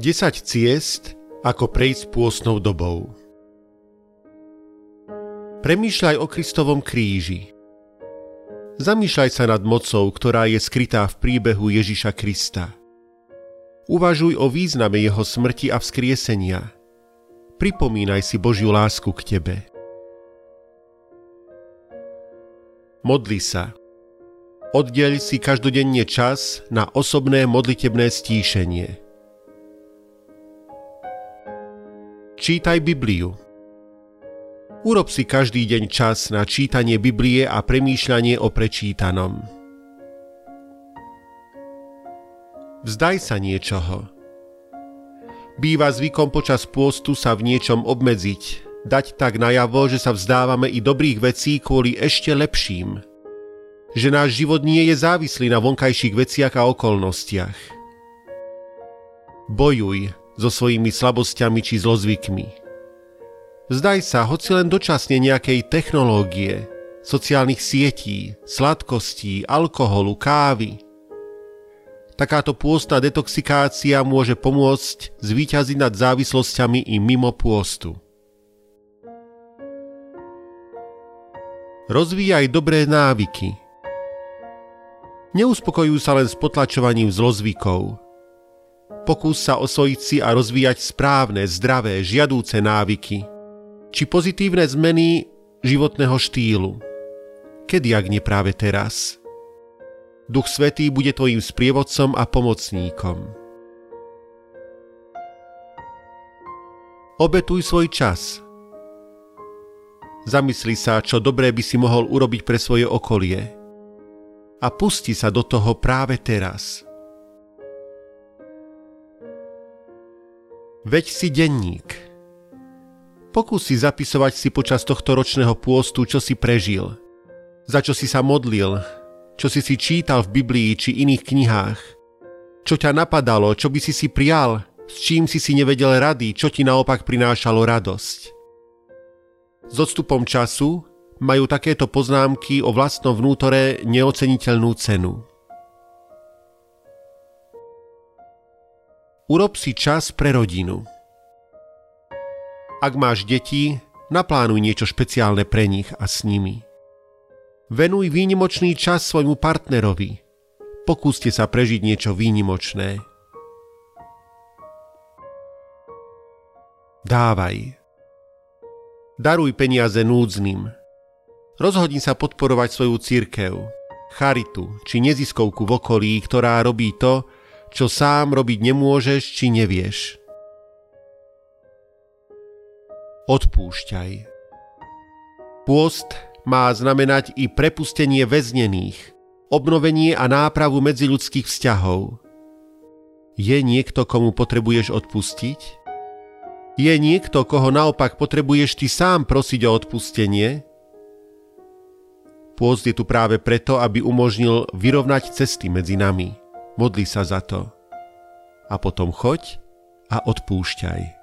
10 ciest, ako prejsť pôstnou dobou. Premýšľaj o Kristovom kríži. Zamýšľaj sa nad mocou, ktorá je skrytá v príbehu Ježiša Krista. Uvažuj o význame jeho smrti a vzkriesenia. Pripomínaj si Božiu lásku k tebe. Modli sa. Oddeľ si každodenne čas na osobné modlitebné stíšenie. Čítaj Bibliu. Urob si každý deň čas na čítanie Biblie a premýšľanie o prečítanom. Vzdaj sa niečoho. Býva zvykom počas pôstu sa v niečom obmedziť, dať tak najavo, že sa vzdávame i dobrých vecí kvôli ešte lepším. Že náš život nie je závislý na vonkajších veciach a okolnostiach. Bojuj, so svojimi slabosťami či zlozvykmi. Zdaj sa, hoci len dočasne nejakej technológie, sociálnych sietí, sladkostí, alkoholu, kávy. Takáto pôstna detoxikácia môže pomôcť zvíťaziť nad závislosťami i mimo pôstu. Rozvíjaj dobré návyky. Neuspokojujú sa len s potlačovaním zlozvykov – Pokús sa osvojiť si a rozvíjať správne, zdravé, žiadúce návyky, či pozitívne zmeny životného štýlu. Kedy, ak nie práve teraz? Duch Svetý bude tvojim sprievodcom a pomocníkom. Obetuj svoj čas. Zamysli sa, čo dobré by si mohol urobiť pre svoje okolie. A pusti sa do toho práve teraz. Veď si denník. Pokús si zapisovať si počas tohto ročného pôstu, čo si prežil, za čo si sa modlil, čo si si čítal v Biblii či iných knihách, čo ťa napadalo, čo by si si prial, s čím si si nevedel rady, čo ti naopak prinášalo radosť. S odstupom času majú takéto poznámky o vlastnom vnútore neoceniteľnú cenu. Urob si čas pre rodinu. Ak máš deti, naplánuj niečo špeciálne pre nich a s nimi. Venuj výnimočný čas svojmu partnerovi. Pokúste sa prežiť niečo výnimočné. Dávaj. Daruj peniaze núdznym. Rozhodni sa podporovať svoju církev, charitu či neziskovku v okolí, ktorá robí to, čo sám robiť nemôžeš či nevieš. Odpúšťaj. Pôst má znamenať i prepustenie väznených, obnovenie a nápravu medziľudských vzťahov. Je niekto, komu potrebuješ odpustiť? Je niekto, koho naopak potrebuješ ty sám prosiť o odpustenie? Pôst je tu práve preto, aby umožnil vyrovnať cesty medzi nami – modli sa za to. A potom choď a odpúšťaj.